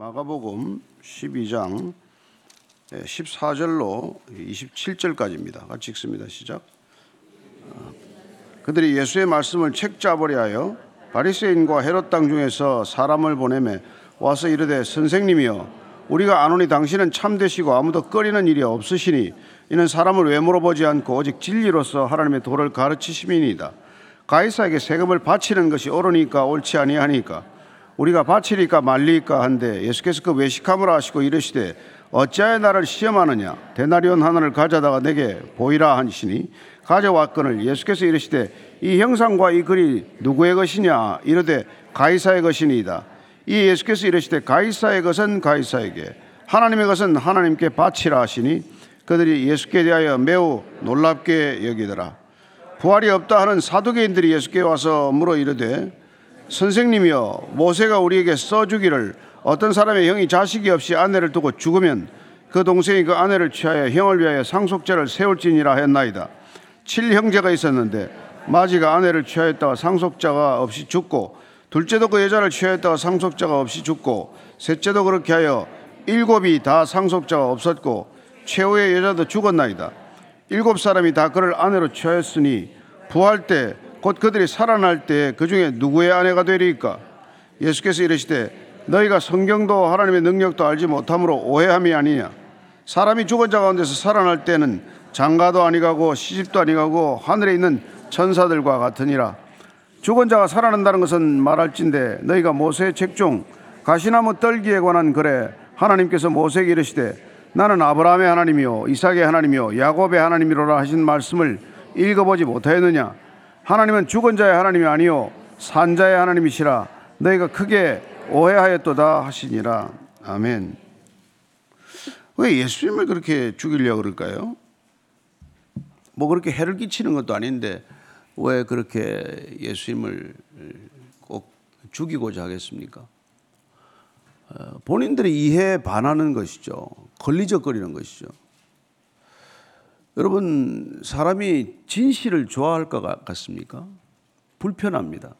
마가복음 12장 14절로 27절까지입니다. 같이 읽습니다. 시작. 어, 그들이 예수의 말씀을 책잡으려 하여 바리새인과 헤롯 땅 중에서 사람을 보내매 와서 이르되 선생님이여 우리가 아노니 당신은 참되시고 아무도 꺼리는 일이 없으시니 이는 사람을 왜 물어보지 않고 오직 진리로서 하나님의 도를 가르치심이니이다. 가이사에게 세금을 바치는 것이 옳으니까 옳지 아니하니까 우리가 바치리까 말리까 한데 예수께서 그 외식함을 하시고 이르시되 어찌하여 나를 시험하느냐? 대나리온 하나를 가져다가 내게 보이라 하시니 가져왔거늘 예수께서 이르시되 이 형상과 이 글이 누구의 것이냐? 이르되 가이사의 것이니이다. 이 예수께서 이르시되 가이사의 것은 가이사에게 하나님의 것은 하나님께 바치라 하시니 그들이 예수께 대하여 매우 놀랍게 여기더라. 부활이 없다 하는 사두개인들이 예수께 와서 물어 이르되 선생님이여 모세가 우리에게 써주기를 어떤 사람의 형이 자식이 없이 아내를 두고 죽으면 그 동생이 그 아내를 취하여 형을 위하여 상속죄를 세울지니라 했나이다. 칠 형제가 있었는데 마지가 아내를 취하였다가 상속자가 없이 죽고 둘째도 그 여자를 취하였다가 상속자가 없이 죽고 셋째도 그렇게 하여 일곱이 다 상속자가 없었고 최후의 여자도 죽었나이다. 일곱 사람이 다 그를 아내로 취하였으니 부활 때 곧 그들이 살아날 때 그 중에 누구의 아내가 되리까? 예수께서 이르시되 너희가 성경도 하나님의 능력도 알지 못함으로 오해함이 아니냐? 사람이 죽은 자 가운데서 살아날 때는 장가도 아니가고 시집도 아니가고 하늘에 있는 천사들과 같으니라. 죽은 자가 살아난다는 것은 말할진데 너희가 모세의 책중 가시나무 떨기에 관한 글에 하나님께서 모세에게 이르시되 나는 아브라함의 하나님이요 이삭의 하나님이요 야곱의 하나님이로라 하신 말씀을 읽어보지 못하였느냐 하나님은 죽은 자의 하나님이 아니요 산자의 하나님이시라 너희가 크게 오해하였도다 하시니라 아멘 왜 예수님을 그렇게 죽이려고 그럴까요? 뭐 그렇게 해를 끼치는 것도 아닌데 왜 그렇게 예수님을 꼭 죽이고자 하겠습니까? 어, 본인들의 이해에 반하는 것이죠. 걸리적거리는 것이죠. 여러분, 사람이 진실을 좋아할 것 같습니까? 불편합니다.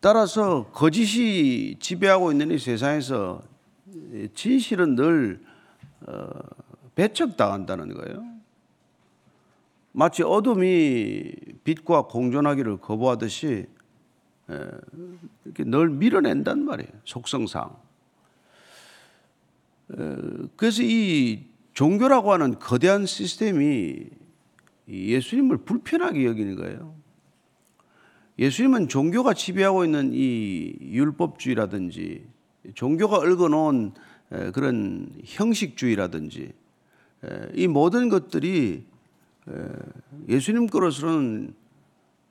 따라서 거짓이 지배하고 있는 이 세상에서 진실은 늘 어, 배척당한다는 거예요. 마치 어둠이 빛과 공존하기를 거부하듯이 이렇게 늘 밀어낸단 말이에요. 속성상. 그래서 이 종교라고 하는 거대한 시스템이 예수님을 불편하게 여기는 거예요. 예수님은 종교가 지배하고 있는 이 율법주의라든지 종교가 얽어놓은 그런 형식주의라든지 이 모든 것들이 예수님 거로서는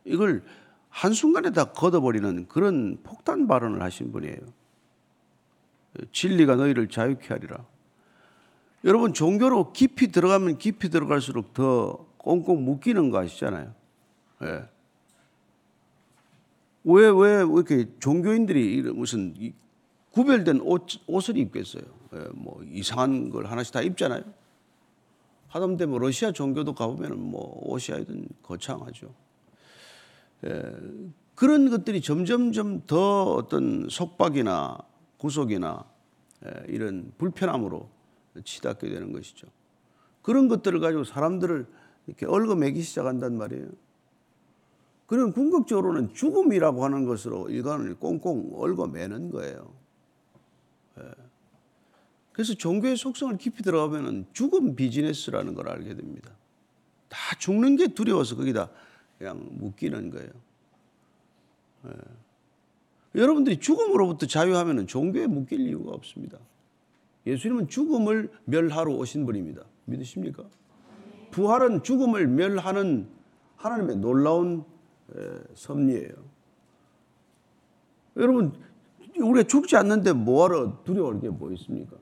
이걸 한순간에 다 걷어버리는 그런 폭탄 발언을 하신 분이에요. 진리가 너희를 자유케 하리라. 여러분, 종교로 깊이 들어가면 깊이 들어갈수록 더 꽁꽁 묶이는 거 아시잖아요. 예. 왜, 왜, 이렇게 종교인들이 무슨 구별된 옷, 옷을 입겠어요? 예, 뭐 이상한 걸 하나씩 다 입잖아요. 하다못해 뭐 러시아 종교도 가보면 뭐 하여튼 거창하죠. 예, 그런 것들이 점점점 더 어떤 속박이나 구속이나 예, 이런 불편함으로 치닫게 되는 것이죠. 그런 것들을 가지고 사람들을 이렇게 얽어매기 시작한단 말이에요. 그런 궁극적으로는 죽음이라고 하는 것으로 일관을 꽁꽁 얽어매는 거예요. 예. 그래서 종교의 속성을 깊이 들어가면 죽음 비즈니스라는 걸 알게 됩니다. 다 죽는 게 두려워서 거기다 그냥 묶이는 거예요. 예. 여러분들이 죽음으로부터 자유하면 종교에 묶일 이유가 없습니다. 예수님은 죽음을 멸하러 오신 분입니다. 믿으십니까? 부활은 죽음을 멸하는 하나님의 놀라운 섭리예요. 여러분, 우리가 죽지 않는데 뭐하러 두려워할 게 뭐 있습니까?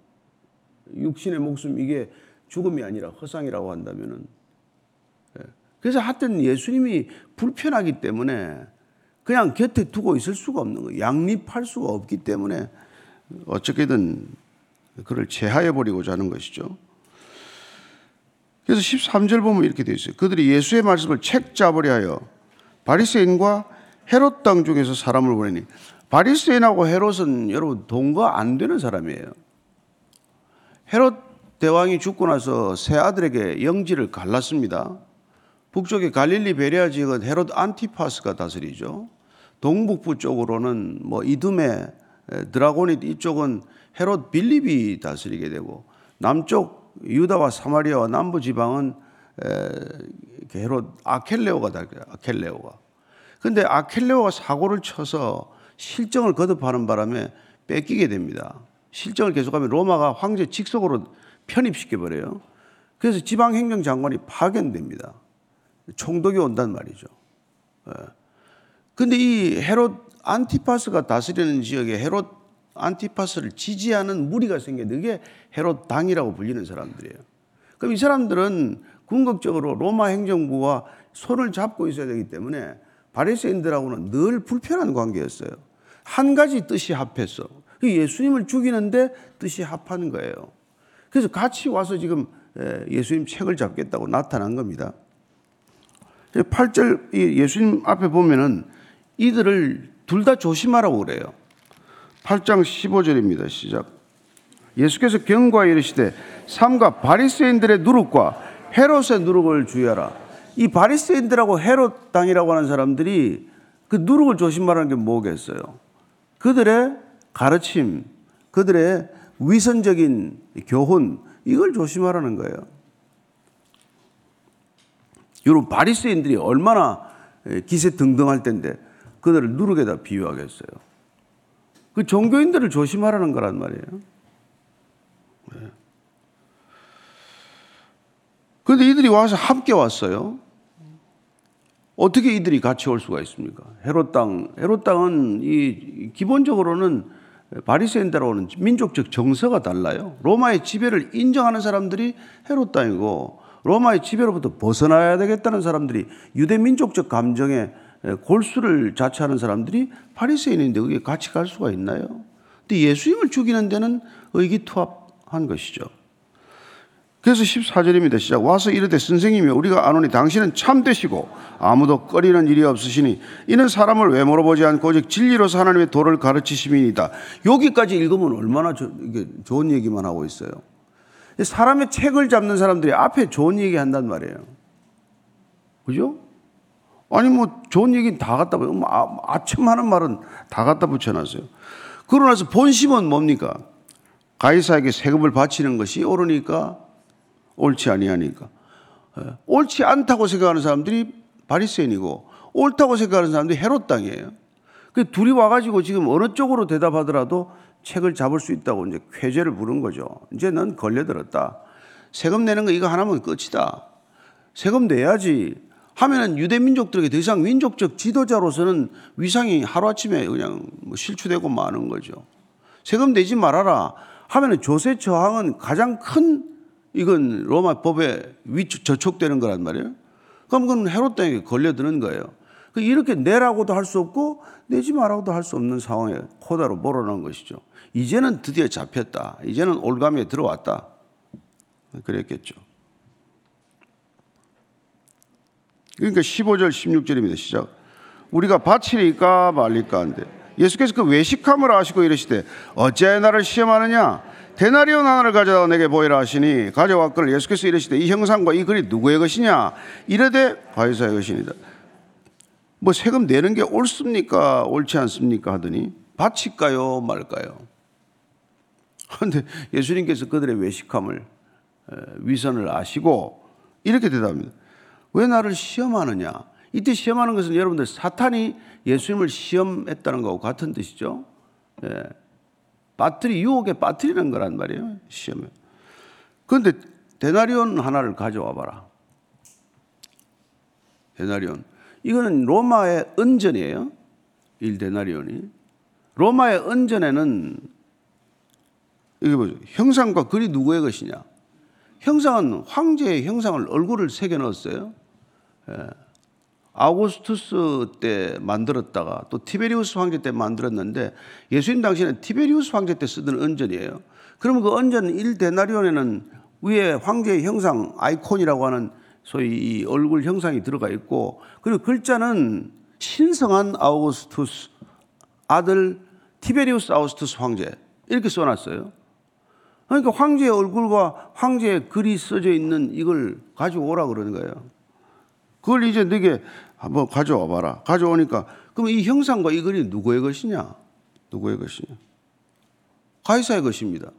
육신의 목숨 이게 죽음이 아니라 허상이라고 한다면은 그래서 하여튼 예수님이 불편하기 때문에 그냥 곁에 두고 있을 수가 없는 거예요. 양립할 수가 없기 때문에 어떻게든 그를 제하해 버리고자 하는 것이죠. 그래서 13절 보면 이렇게 되어 있어요. 그들이 예수의 말씀을 책 잡으려 하여 바리새인과 헤롯 땅 중에서 사람을 보내니 바리새인하고 헤롯은 여러분 동거 안 되는 사람이에요. 헤롯 대왕이 죽고 나서 세 아들에게 영지를 갈랐습니다. 북쪽의 갈릴리 베레아 지역은 헤롯 안티파스가 다스리죠. 동북부 쪽으로는 뭐 이듬해 드라고닛 이쪽은 헤롯 빌립이 다스리게 되고 남쪽 유다와 사마리아와 남부 지방은 헤롯 아켈레오가 다스려요. 아켈레오가. 근데 아켈레오가 사고를 쳐서 실정을 거듭하는 바람에 뺏기게 됩니다. 실정을 계속하면 로마가 황제 직속으로 편입시켜 버려요. 그래서 지방 행정 장관이 파견됩니다. 총독이 온단 말이죠. 근데 이 헤롯 안티파스가 다스리는 지역에 헤롯 안티파스를 지지하는 무리가 생겼는데 그게 헤롯 당이라고 불리는 사람들이에요. 그럼 이 사람들은 궁극적으로 로마 행정부와 손을 잡고 있어야 되기 때문에 바리새인들하고는 늘 불편한 관계였어요. 한 가지 뜻이 합했어. 그 예수님을 죽이는데 뜻이 합하는 거예요. 그래서 같이 와서 지금 예수님 책을 잡겠다고 나타난 겁니다. 8절 예수님 앞에 보면은 이들을 둘 다 조심하라고 그래요. 8장 15절입니다. 시작. 예수께서 경고하 이르시되 삼가 바리새인들의 누룩과 헤롯의 누룩을 주의하라. 이 바리새인들하고 헤롯 당이라고 하는 사람들이 그 누룩을 조심하라는 게 뭐겠어요? 그들의 가르침, 그들의 위선적인 교훈 이걸 조심하라는 거예요. 여러분 바리새인들이 얼마나 기세 등등할 텐데 그들을 누룩에다 비유하겠어요. 그 종교인들을 조심하라는 거란 말이에요. 그런데 이들이 와서 함께 왔어요. 어떻게 이들이 같이 올 수가 있습니까? 헤롯 땅, 헤롯 땅은 이 기본적으로는 바리새인들하고는 민족적 정서가 달라요. 로마의 지배를 인정하는 사람들이 헤롯 땅이고 로마의 지배로부터 벗어나야 되겠다는 사람들이 유대 민족적 감정에 골수를 자처하는 사람들이 바리새인인데 그게 같이 갈 수가 있나요? 근데 예수님을 죽이는 데는 의기투합한 것이죠. 그래서 14절입니다. 시작. 와서 이르되 선생님이 우리가 아노니 당신은 참되시고 아무도 꺼리는 일이 없으시니 이는 사람을 왜 물어보지 않고 오직 진리로서 하나님의 도를 가르치심이니다. 여기까지 읽으면 얼마나 저, 좋은 얘기만 하고 있어요. 사람의 책을 잡는 사람들이 앞에 좋은 얘기 한단 말이에요. 그죠? 아니 뭐 좋은 얘기는 다 갖다 붙여. 뭐 아, 아침 하는 말은 다 갖다 붙여놨어요. 그러고 나서 본심은 뭡니까? 가이사에게 세금을 바치는 것이 옳으니까 옳지 아니하니까. 예. 옳지 않다고 생각하는 사람들이 바리새인이고 옳다고 생각하는 사람들이 헤롯 땅이에요. 그 둘이 와가지고 지금 어느 쪽으로 대답하더라도 책을 잡을 수 있다고 이제 쾌죄를 부른 거죠. 이제 넌 걸려들었다. 세금 내는 거 이거 하나면 끝이다. 세금 내야지. 하면은 유대 민족들에게 더 이상 민족적 지도자로서는 위상이 하루아침에 그냥 뭐 실추되고 마는 거죠. 세금 내지 말아라. 하면은 조세 저항은 가장 큰 이건 로마 법에 위 저촉되는 거란 말이에요. 그럼 그건 헤롯 땅에 걸려드는 거예요. 그 이렇게 내라고도 할 수 없고 내지 말라고도 할 수 없는 상황에 코다로 몰아넣은 것이죠. 이제는 드디어 잡혔다. 이제는 올가미에 들어왔다. 그랬겠죠. 그러니까 15절 16절입니다. 시작. 우리가 바치리까 말리까 한데 예수께서 그 외식함을 아시고 이르시되 어찌하여 나를 시험하느냐 데나리온 하나를 가져다 내게 보이라 하시니 가져왔거늘 예수께서 이르시되 이 형상과 이 글이 누구의 것이냐 이르되 바이사의 것이니다. 뭐 세금 내는 게 옳습니까 옳지 않습니까 하더니 바칠까요 말까요? 그런데 예수님께서 그들의 외식함을 위선을 아시고 이렇게 대답합니다. 왜 나를 시험하느냐? 이때 시험하는 것은 여러분들 사탄이 예수님을 시험했다는 거하고 같은 뜻이죠. 예. 빠뜨리 유혹에 빠뜨리는 거란 말이에요. 시험에. 그런데 데나리온 하나를 가져와 봐라. 데나리온. 이거는 로마의 은전이에요. 1데나리온이. 로마의 은전에는 이게 뭐죠? 형상과 글이 누구의 것이냐? 형상은 황제의 형상을 얼굴을 새겨 넣었어요. 예. 아우구스투스 때 만들었다가 또 티베리우스 황제 때 만들었는데 예수님 당시에는 티베리우스 황제 때 쓰던 은전이에요. 그러면 그 은전 1데나리온에는 위에 황제의 형상 아이콘이라고 하는 소위 이 얼굴 형상이 들어가 있고 그리고 글자는 신성한 아우구스투스 아들 티베리우스 아우스투스 황제 이렇게 써놨어요. 그러니까 황제의 얼굴과 황제의 글이 써져 있는 이걸 가져오라 그러는 거예요. 그걸 이제 너게 한번 가져와 봐라. 가져오니까 그럼 이 형상과 이 글이 누구의 것이냐? 누구의 것이냐? 가이사의 것입니다.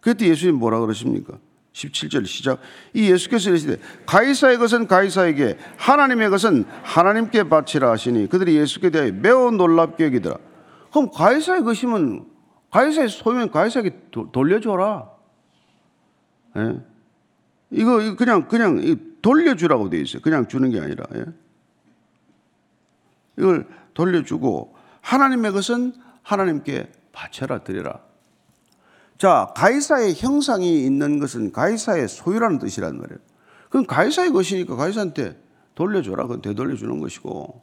그때 예수님 뭐라 그러십니까? 17절 시작. 이 예수께서 이르시되 가이사의 것은 가이사에게 하나님의 것은 하나님께 바치라 하시니 그들이 예수께 대하여 매우 놀랍게 여기더라. 그럼 가이사의 것이면 가이사의 소유는 가이사에게 도, 돌려줘라. 예? 이거 그냥 그냥 돌려주라고 돼 있어요. 그냥 주는 게 아니라. 예? 이걸 돌려주고 하나님의 것은 하나님께 바쳐라 드려라. 자, 가이사의 형상이 있는 것은 가이사의 소유라는 뜻이란 말이에요. 그럼 가이사의 것이니까 가이사한테 돌려줘라. 그건 되돌려주는 것이고.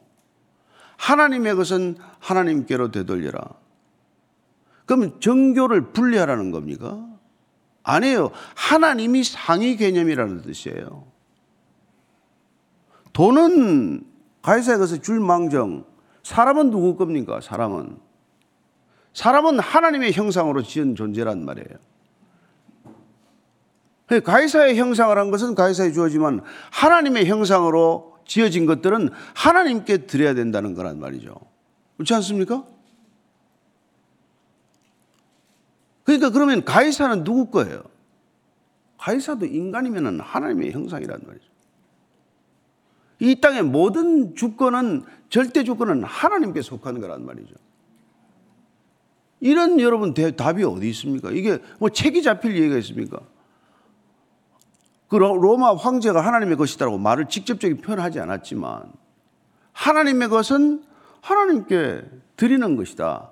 하나님의 것은 하나님께로 되돌려라. 그러면 정교를 분리하라는 겁니까? 아니에요. 하나님이 상위 개념이라는 뜻이에요. 돈은 가이사의 것을 줄 망정. 사람은 누구 겁니까? 사람은. 사람은 하나님의 형상으로 지은 존재란 말이에요. 가이사의 형상을 한 것은 가이사에 주어지만 하나님의 형상으로 지어진 것들은 하나님께 드려야 된다는 거란 말이죠. 그렇지 않습니까? 그러니까 그러면 가이사는 누구 거예요? 가이사도 인간이면 하나님의 형상이란 말이죠. 이 땅의 모든 주권은 절대 주권은 하나님께 속하는 거란 말이죠. 이런 여러분 답이 어디 있습니까? 이게 뭐 책이 잡힐 얘기가 있습니까? 그 로마 황제가 하나님의 것이다라고 말을 직접적인 표현하지 않았지만 하나님의 것은 하나님께 드리는 것이다.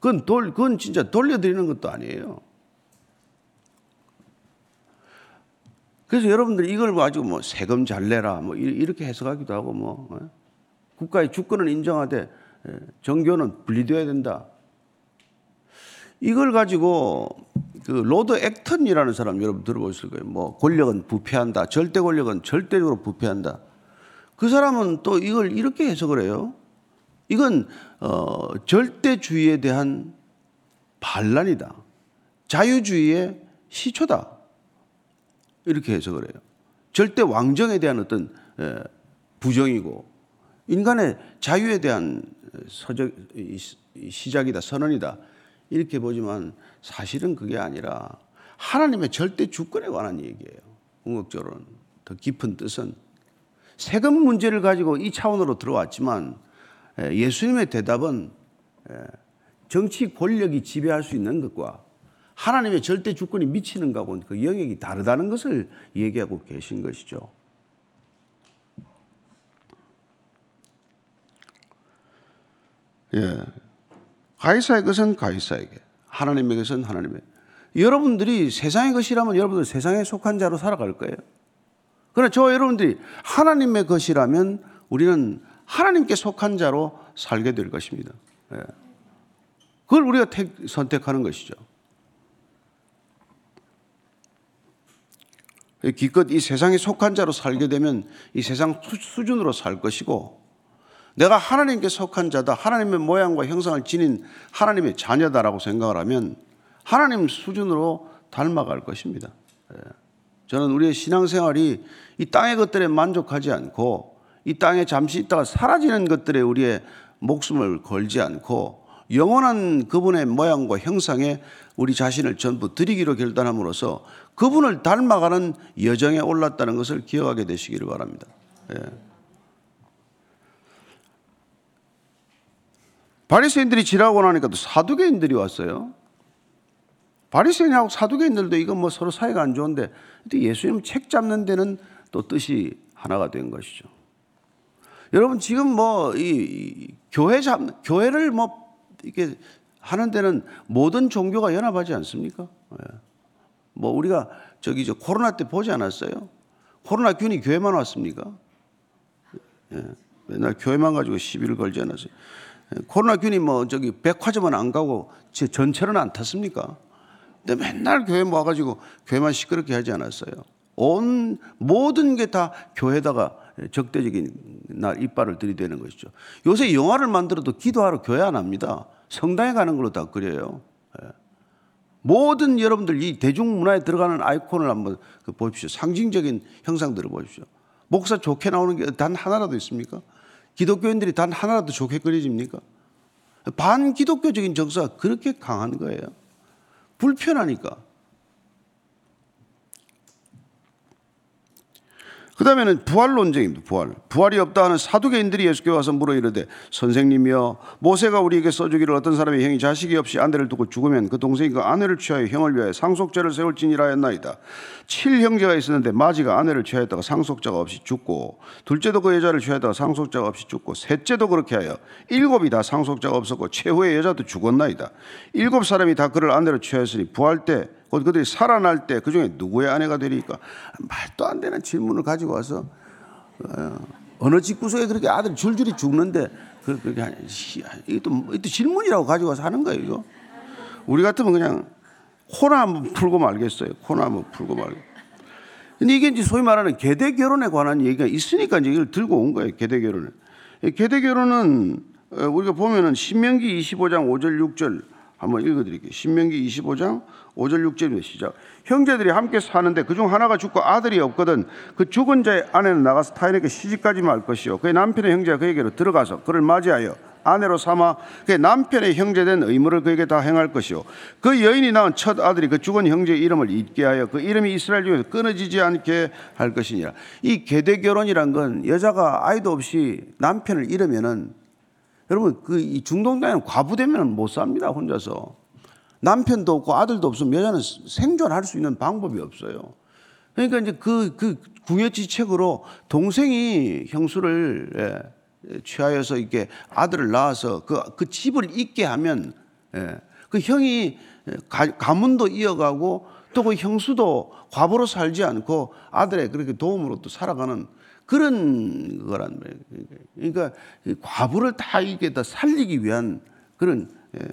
그건 돌, 그건 진짜 돌려드리는 것도 아니에요. 그래서 여러분들이 이걸 가지고 뭐 세금 잘 내라 뭐 이렇게 해석하기도 하고 뭐 어? 국가의 주권을 인정하되 예, 정교는 분리되어야 된다. 이걸 가지고 그 Lord Acton이라는 사람 여러분 들어보실 거예요. 뭐 권력은 부패한다. 절대 권력은 절대적으로 부패한다. 그 사람은 또 이걸 이렇게 해석을 해요. 이건 어, 절대주의에 대한 반란이다. 자유주의의 시초다. 이렇게 해석을 해요. 절대 왕정에 대한 어떤 에, 부정이고 인간의 자유에 대한 서적, 시작이다, 선언이다. 이렇게 보지만 사실은 그게 아니라 하나님의 절대 주권에 관한 얘기예요. 궁극적으로는. 더 깊은 뜻은 세금 문제를 가지고 이 차원으로 들어왔지만 예수님의 대답은 정치 권력이 지배할 수 있는 것과 하나님의 절대 주권이 미치는 것하고 그 영역이 다르다는 것을 얘기하고 계신 것이죠. 예. 가이사의 것은 가이사에게, 하나님의 것은 하나님의. 여러분들이 세상의 것이라면 여러분들 세상에 속한 자로 살아갈 거예요. 그러나 저 여러분들이 하나님의 것이라면 우리는 하나님께 속한 자로 살게 될 것입니다. 예. 그걸 우리가 택, 선택하는 것이죠. 기껏 이 세상에 속한 자로 살게 되면 이 세상 수준으로 살 것이고 내가 하나님께 속한 자다, 하나님의 모양과 형상을 지닌 하나님의 자녀다라고 생각을 하면 하나님 수준으로 닮아갈 것입니다. 예. 저는 우리의 신앙생활이 이 땅의 것들에 만족하지 않고 이 땅에 잠시 있다가 사라지는 것들에 우리의 목숨을 걸지 않고 영원한 그분의 모양과 형상에 우리 자신을 전부 드리기로 결단함으로써 그분을 닮아가는 여정에 올랐다는 것을 기억하게 되시기를 바랍니다. 예. 바리새인들이 지나고 나니까 또 사두개인들이 왔어요. 바리새인하고 사두개인들도 이건 뭐 서로 사이가 안 좋은데 예수님 책 잡는 데는 또 뜻이 하나가 된 것이죠. 여러분 지금 뭐 이 교회 잡 교회를 뭐 이렇게 하는 데는 모든 종교가 연합하지 않습니까? 예. 뭐 우리가 저기 저 코로나 때 보지 않았어요? 코로나 균이 교회만 왔습니까? 예. 맨날 교회만 가지고 시비를 걸지 않았어요. 코로나 균이 뭐 저기 백화점은 안 가고 전철은 안 탔습니까? 근데 맨날 교회 모아가지고 교회만 시끄럽게 하지 않았어요. 온 모든 게 다 교회다가 적대적인 날 이빨을 들이대는 것이죠. 요새 영화를 만들어도 기도하러 교회 안 합니다. 성당에 가는 걸로 다 그려요. 예. 모든 여러분들 이 대중문화에 들어가는 아이콘을 한번 그 보십시오. 상징적인 형상들을 보십시오. 목사 좋게 나오는 게 단 하나라도 있습니까? 기독교인들이 단 하나라도 좋게 그려집니까? 반기독교적인 정서가 그렇게 강한 거예요. 불편하니까. 그 다음에는 부활 논쟁입니다. 부활. 부활이 없다 하는 사두개인들이 예수께 와서 물어 이르되 선생님이여 모세가 우리에게 써주기를 어떤 사람이 형이 자식이 없이 아내를 두고 죽으면 그 동생이 그 아내를 취하여 형을 위하여 상속죄를 세울지니라 했나이다. 칠 형제가 있었는데 마지가 아내를 취하였다가 상속자가 없이 죽고 둘째도 그 여자를 취하였다가 상속자가 없이 죽고 셋째도 그렇게 하여 일곱이 다 상속자가 없었고 최후의 여자도 죽었나이다. 일곱 사람이 다 그를 아내로 취하였으니 부활 때곧 그들이 살아날 때 그 중에 누구의 아내가 되리까? 말도 안 되는 질문을 가지고 와서 어, 어느 집구석에 그렇게 아들이 줄줄이 죽는데 그- 그렇게 하냐. 씨, 이것도, 이것도 질문이라고 가지고 와서 하는 거예요, 이거. 우리 같으면 그냥 코나 한번 풀고 말겠어요. 코나 한번 풀고 말겠 근데 이게 이제 소위 말하는 계대 결혼에 관한 얘기가 있으니까 이제 이걸 들고 온 거예요. 계대 결혼을. 계대 결혼은 어, 우리가 보면은 신명기 25장 5절 6절 한번 읽어드릴게요. 신명기 25장 5절 6절입니다. 시작. 형제들이 함께 사는데 그중 하나가 죽고 아들이 없거든 그 죽은 자의 아내는 나가서 타인에게 시집가지 말 것이요. 그의 남편의 형제가 그에게로 들어가서 그를 맞이하여 아내로 삼아 그의 남편의 형제된 의무를 그에게 다 행할 것이요. 그 여인이 낳은 첫 아들이 그 죽은 형제의 이름을 잊게 하여 그 이름이 이스라엘 중에서 끊어지지 않게 할 것이니라. 이 계대 결혼이란 건 여자가 아이도 없이 남편을 잃으면은 여러분 그이 중동장에는 과부되면 못 삽니다 혼자서 남편도 없고 아들도 없으면 여자는 생존할 수 있는 방법이 없어요. 그러니까 이제 그, 그 궁여지책으로 동생이 형수를 예, 취하여서 이렇게 아들을 낳아서 그, 그 집을 잇게 하면 예, 그 형이 가, 가문도 이어가고 또 그 형수도 과부로 살지 않고 아들의 그렇게 도움으로 또 살아가는 그런 거란 말이에요. 그러니까 이 과부를 다 이게 다 살리기 위한 그런 예,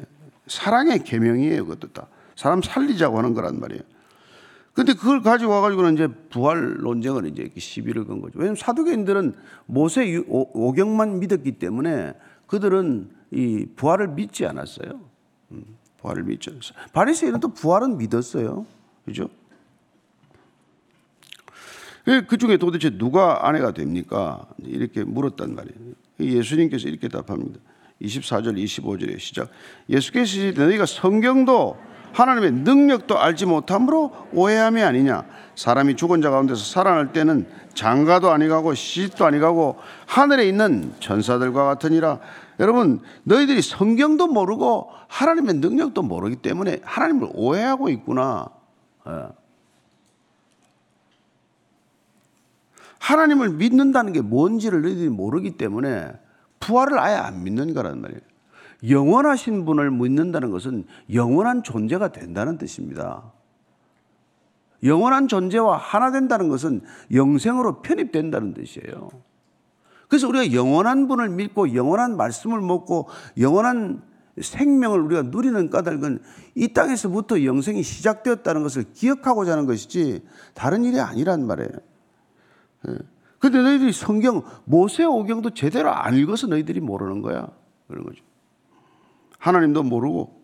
사랑의 계명이에요. 그것도 다 사람 살리자고 하는 거란 말이에요. 근데 그걸 가지고 와가지고는 이제 부활 논쟁을 이제 시비를 건 거죠. 왜냐하면 사두개인들은 모세 오경만 믿었기 때문에 그들은 이 부활을 믿지 않았어요. 음, 부활을 믿지 않았어요. 바리새인은 또 부활은 믿었어요. 그죠? 그 중에 도대체 누가 아내가 됩니까? 이렇게 물었단 말이에요. 예수님께서 이렇게 답합니다. 24절, 25절에 시작. 예수께서 너희가 성경도 하나님의 능력도 알지 못함으로 오해함이 아니냐. 사람이 죽은 자 가운데서 살아날 때는 장가도 아니가고 시집도 아니가고 하늘에 있는 천사들과 같으니라. 여러분 너희들이 성경도 모르고 하나님의 능력도 모르기 때문에 하나님을 오해하고 있구나. 하나님을 믿는다는 게 뭔지를 너희들이 모르기 때문에 부활을 아예 안 믿는 거란 말이에요. 영원하신 분을 믿는다는 것은 영원한 존재가 된다는 뜻입니다. 영원한 존재와 하나 된다는 것은 영생으로 편입된다는 뜻이에요. 그래서 우리가 영원한 분을 믿고 영원한 말씀을 먹고 영원한 생명을 우리가 누리는 까닭은 이 땅에서부터 영생이 시작되었다는 것을 기억하고자 하는 것이지 다른 일이 아니란 말이에요. 근데 너희들이 성경 모세 오경도 제대로 안 읽어서 너희들이 모르는 거야. 그런 거죠. 하나님도 모르고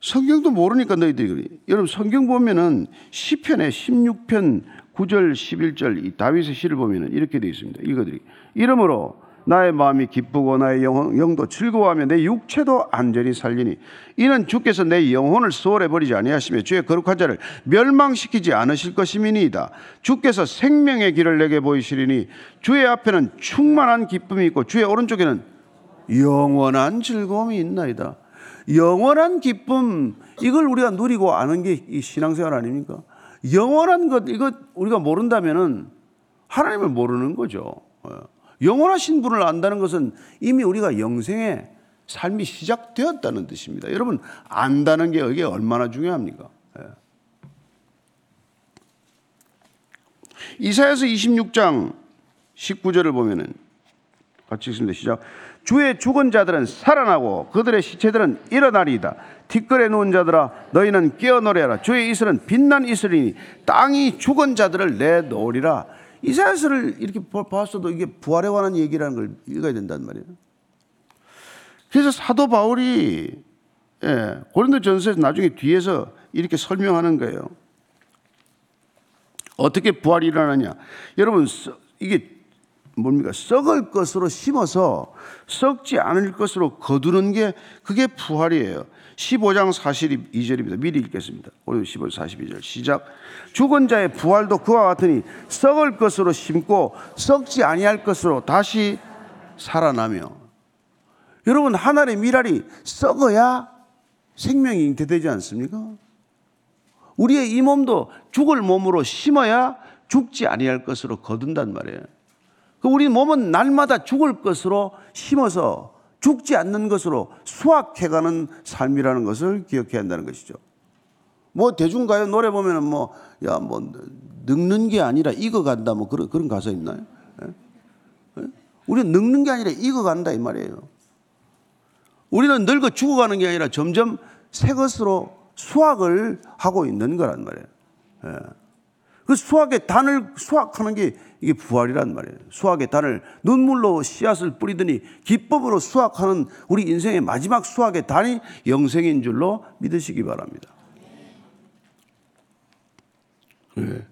성경도 모르니까 너희들이 그래. 여러분 성경 보면은 시편의 16편 9절 11절 이 다윗의 시를 보면은 이렇게 되어 있습니다. 읽어드리. 이러므로 나의 마음이 기쁘고 나의 영, 영도 즐거워하며 내 육체도 안전히 살리니 이는 주께서 내 영혼을 소홀해 버리지 아니하시며 주의 거룩한 자를 멸망시키지 않으실 것임이니이다. 주께서 생명의 길을 내게 보이시리니 주의 앞에는 충만한 기쁨이 있고 주의 오른쪽에는 영원한 즐거움이 있나이다. 영원한 기쁨 이걸 우리가 누리고 아는 게 이 신앙생활 아닙니까? 영원한 것 이거 우리가 모른다면은 하나님을 모르는 거죠. 어. 영원하신 분을 안다는 것은 이미 우리가 영생의 삶이 시작되었다는 뜻입니다. 여러분 안다는 게 이게 얼마나 중요합니까? 예. 이사야서 26장 19절을 보면은 같이 읽습니다. 시작. 주의 죽은 자들은 살아나고 그들의 시체들은 일어나리이다. 티끌에 누운 자들아 너희는 깨어노래라. 주의 이슬은 빛난 이슬이니 땅이 죽은 자들을 내놓으리라. 이사야서를 이렇게 봤어도 이게 부활에 관한 얘기라는 걸 읽어야 된단 말이에요. 그래서 사도 바울이 예, 고린도 전서에서 나중에 뒤에서 이렇게 설명하는 거예요. 어떻게 부활이 일어나냐? 여러분 이게 뭡니까? 썩을 것으로 심어서 썩지 않을 것으로 거두는 게 그게 부활이에요. 15장 42절입니다. 미리 읽겠습니다. 오늘 15장 42절 시작. 죽은 자의 부활도 그와 같으니 썩을 것으로 심고 썩지 아니할 것으로 다시 살아나며 여러분 하늘의 미랄이 썩어야 생명이 잉태되지 않습니까? 우리의 이 몸도 죽을 몸으로 심어야 죽지 아니할 것으로 거둔단 말이에요. 그 우리 몸은 날마다 죽을 것으로 심어서 죽지 않는 것으로 수확해가는 삶이라는 것을 기억해야 한다는 것이죠. 뭐 대중가요 노래 보면은 뭐야뭐 뭐 늙는 게 아니라 익어간다 뭐 그런 그런 가사 있나요? 예? 예? 우리는 늙는 게 아니라 익어간다 이 말이에요. 우리는 늙어 죽어가는 게 아니라 점점 새 것으로 수확을 하고 있는 거란 말이에요. 예. 그 수확의 단을 수확하는 게 이게 부활이란 말이에요. 수확의 단을 눈물로 씨앗을 뿌리더니 기쁨으로 수확하는 우리 인생의 마지막 수확의 단이 영생인 줄로 믿으시기 바랍니다. 네.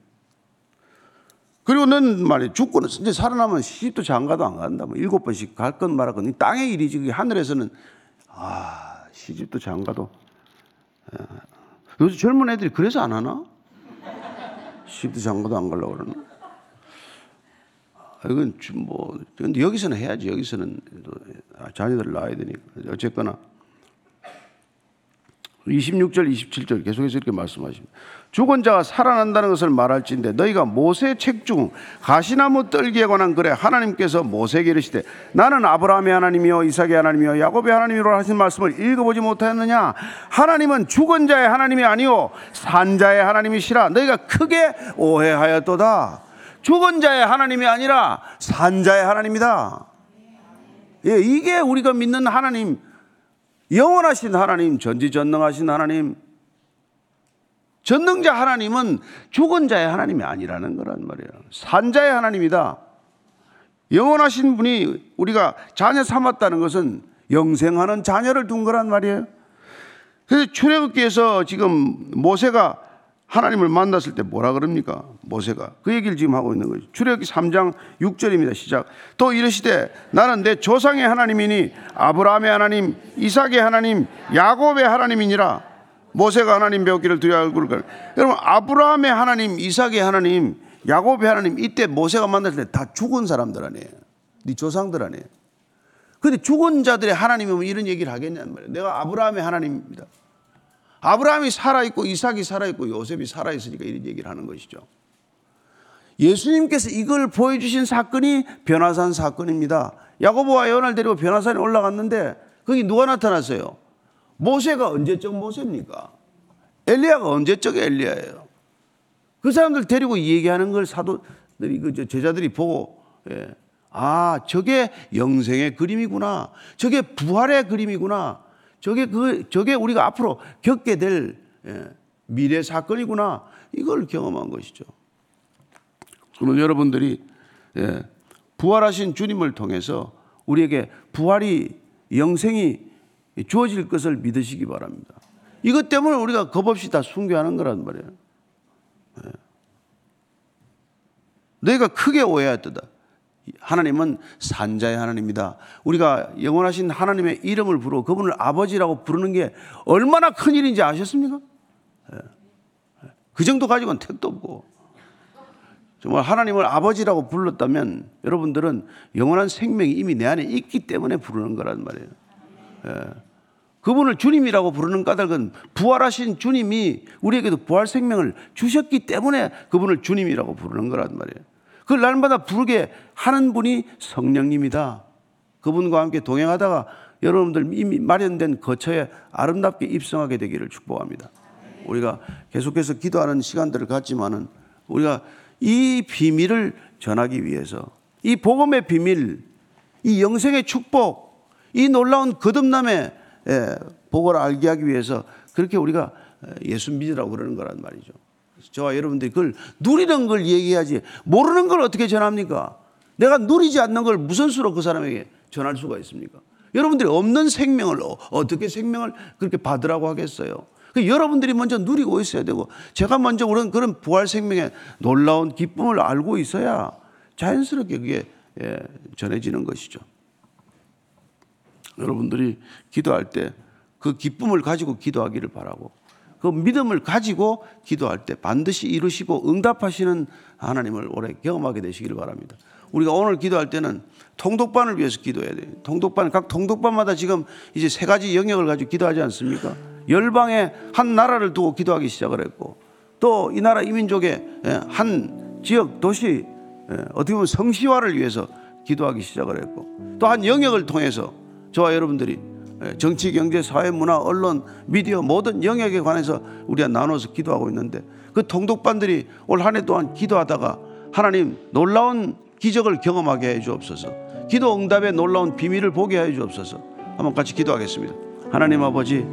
그리고 는 말이야 죽고 는 이제 살아나면 시집도 장가도 안 간다. 뭐 일곱 번씩 갈 건 말할 건 땅의 일이지. 하늘에서는 아 시집도 장가도. 아, 요즘 젊은 애들이 그래서 안 하나? 시집도 장가도 안 가려고 그러나? 아, 이건 뭐 근데 여기서는 해야지. 여기서는 자녀들 낳아야 되니까. 어쨌거나 26절, 27절 계속해서 이렇게 말씀하십니다. 죽은 자가 살아난다는 것을 말할진데 너희가 모세 책중 가시나무 떨기에 관한 글에 하나님께서 모세에게 이르시되 나는 아브라함의 하나님이요 이삭의 하나님이요 야곱의 하나님이로 하신 말씀을 읽어보지 못하였느냐? 하나님은 죽은 자의 하나님이 아니요 산 자의 하나님이시라. 너희가 크게 오해하였도다. 죽은 자의 하나님이 아니라 산 자의 하나님이다. 예, 이게 우리가 믿는 하나님 영원하신 하나님, 전지전능하신 하나님, 전능자 하나님은 죽은 자의 하나님이 아니라는 거란 말이에요. 산자의 하나님이다. 영원하신 분이 우리가 자녀 삼았다는 것은 영생하는 자녀를 둔 거란 말이에요. 그래서 출애굽기에서 지금 모세가 하나님을 만났을 때 뭐라 그럽니까? 모세가. 그 얘기를 지금 하고 있는 거죠. 출애굽기 3장 6절입니다. 시작. 또 이르시되 나는 내 조상의 하나님이니 아브라함의 하나님, 이삭의 하나님, 야곱의 하나님이니라. 모세가 하나님 배웠기를 두려 얼굴을 가 여러분 아브라함의 하나님, 이삭의 하나님, 야곱의 하나님 이때 모세가 만났을 때 다 죽은 사람들 아니에요. 네 조상들 아니에요. 근데 죽은 자들의 하나님이면 이런 얘기를 하겠냐는 말이에요. 내가 아브라함의 하나님입니다. 아브라함이 살아있고 이삭이 살아있고 요셉이 살아있으니까 이런 얘기를 하는 것이죠. 예수님께서 이걸 보여주신 사건이 변화산 사건입니다. 야고보와 요한을 데리고 변화산에 올라갔는데 거기 누가 나타났어요? 모세가 언제적 모세입니까? 엘리야가 언제적 엘리야예요. 그 사람들 데리고 얘기하는 걸 사도들이 그 제자들이 보고 예. 아 저게 영생의 그림이구나. 저게 부활의 그림이구나. 저게 그 저게 우리가 앞으로 겪게 될 예, 미래 사건이구나 이걸 경험한 것이죠. 그러면 여러분들이 예, 부활하신 주님을 통해서 우리에게 부활이 영생이 주어질 것을 믿으시기 바랍니다. 이것 때문에 우리가 겁 없이 다 순교하는 거란 말이에요. 예. 너희가 크게 오해하였다. 하나님은 산자의 하나님이다. 우리가 영원하신 하나님의 이름을 부르고 그분을 아버지라고 부르는 게 얼마나 큰 일인지 아셨습니까? 예. 그 정도 가지고는 택도 없고. 정말 하나님을 아버지라고 불렀다면 여러분들은 영원한 생명이 이미 내 안에 있기 때문에 부르는 거란 말이에요. 예. 그분을 주님이라고 부르는 까닭은 부활하신 주님이 우리에게도 부활 생명을 주셨기 때문에 그분을 주님이라고 부르는 거란 말이에요. 그걸 날마다 부르게 하는 분이 성령님이다. 그분과 함께 동행하다가 여러분들 이미 마련된 거처에 아름답게 입성하게 되기를 축복합니다. 우리가 계속해서 기도하는 시간들을 갖지만은 우리가 이 비밀을 전하기 위해서 이 복음의 비밀, 이 영생의 축복, 이 놀라운 거듭남의 예, 복을 알게 하기 위해서 그렇게 우리가 예수 믿으라고 그러는 거란 말이죠. 저와 여러분들이 그걸 누리는 걸 얘기하지 모르는 걸 어떻게 전합니까? 내가 누리지 않는 걸 무슨 수로 그 사람에게 전할 수가 있습니까? 여러분들이 없는 생명을 어- 어떻게 생명을 그렇게 받으라고 하겠어요? 그 여러분들이 먼저 누리고 있어야 되고 제가 먼저 그런 그런 부활 생명의 놀라운 기쁨을 알고 있어야 자연스럽게 그게 예, 전해지는 것이죠. 여러분들이 기도할 때 그 기쁨을 가지고 기도하기를 바라고 그 믿음을 가지고 기도할 때 반드시 이루시고 응답하시는 하나님을 오래 경험하게 되시기를 바랍니다. 우리가 오늘 기도할 때는 통독반을 위해서 기도해야 돼요. 통독반 각 통독반마다 지금 이제 세 가지 영역을 가지고 기도하지 않습니까? 열방의 한 나라를 두고 기도하기 시작을 했고 또 이 나라 이민족의 예, 한 지역 도시 예, 어떻게 보면 성시화를 위해서 기도하기 시작을 했고 또 한 영역을 통해서 저와 여러분들이 예, 정치, 경제, 사회, 문화, 언론, 미디어 모든 영역에 관해서 우리가 나눠서 기도하고 있는데 그 통독반들이 올 한 해 동안 기도하다가 하나님 놀라운 기적을 경험하게 해 주옵소서. 기도 응답의 놀라운 비밀을 보게 해 주옵소서. 한번 같이 기도하겠습니다. 하나님 아버지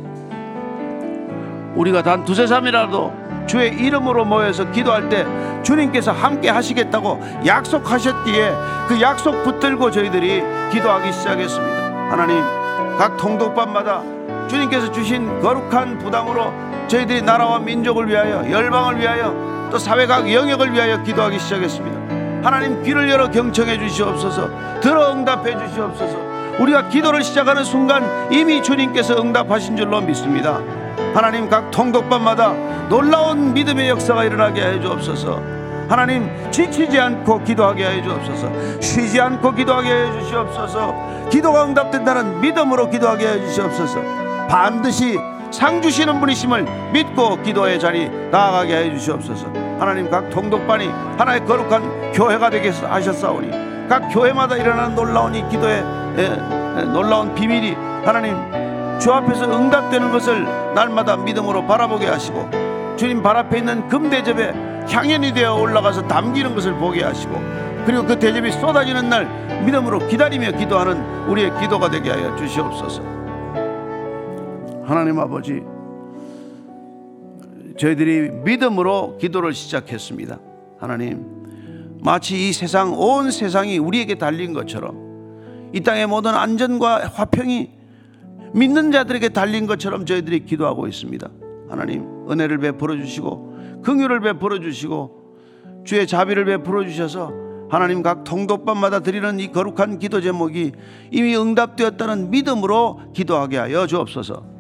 우리가 단 두세 삼이라도 주의 이름으로 모여서 기도할 때 주님께서 함께 하시겠다고 약속하셨기에 그 약속 붙들고 저희들이 기도하기 시작했습니다. 하나님 각 통독반마다 주님께서 주신 거룩한 부담으로 저희들이 나라와 민족을 위하여 열방을 위하여 또 사회 각 영역을 위하여 기도하기 시작했습니다. 하나님 귀를 열어 경청해 주시옵소서 들어 응답해 주시옵소서 우리가 기도를 시작하는 순간 이미 주님께서 응답하신 줄로 믿습니다. 하나님 각 통독반마다 놀라운 믿음의 역사가 일어나게 해 주옵소서. 하나님 지치지 않고 기도하게 해 주옵소서. 쉬지 않고 기도하게 해 주시옵소서. 기도가 응답된다는 믿음으로 기도하게 해 주시옵소서. 반드시 상 주시는 분이심을 믿고 기도의 자리 나아가게 해 주시옵소서. 하나님 각 통독반이 하나의 거룩한 교회가 되게 하셨사오니 각 교회마다 일어나는 놀라운 이 기도의 예, 예, 놀라운 비밀이 하나님 주 앞에서 응답되는 것을 날마다 믿음으로 바라보게 하시고 주님 발 앞에 있는 금대접에 향연이 되어 올라가서 담기는 것을 보게 하시고 그리고 그 대접이 쏟아지는 날 믿음으로 기다리며 기도하는 우리의 기도가 되게 하여 주시옵소서. 하나님 아버지 저희들이 믿음으로 기도를 시작했습니다. 하나님 마치 이 세상 온 세상이 우리에게 달린 것처럼 이 땅의 모든 안전과 화평이 믿는 자들에게 달린 것처럼 저희들이 기도하고 있습니다. 하나님 은혜를 베풀어 주시고 긍휼을 베풀어 주시고 주의 자비를 베풀어 주셔서 하나님 각 통독반마다 드리는 이 거룩한 기도 제목이 이미 응답되었다는 믿음으로 기도하게 하여 주옵소서.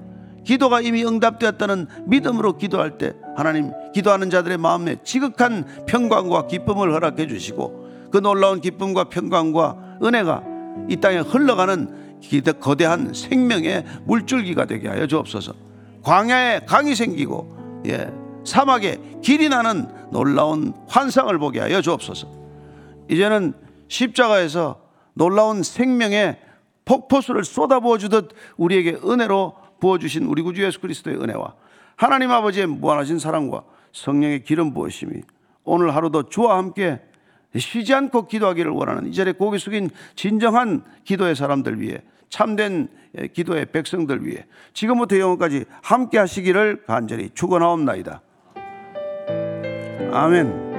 기도가 이미 응답되었다는 믿음으로 기도할 때 하나님 기도하는 자들의 마음에 지극한 평강과 기쁨을 허락해 주시고 그 놀라운 기쁨과 평강과 은혜가 이 땅에 흘러가는 거대한 생명의 물줄기가 되게 하여 주옵소서. 광야에 강이 생기고 예, 사막에 길이 나는 놀라운 환상을 보게 하여 주옵소서. 이제는 십자가에서 놀라운 생명의 폭포수를 쏟아부어 주듯 우리에게 은혜로 부어 주신 우리 구주 예수 그리스도의 은혜와 하나님 아버지의 무한하신 사랑과 성령의 기름 부으심이 오늘 하루도 주와 함께 쉬지 않고 기도하기를 원하는 이 자리에 고개 숙인 진정한 기도의 사람들 위해 참된 기도의 백성들 위해 지금부터 영원까지 함께 하시기를 간절히 축원하옵나이다. 아멘.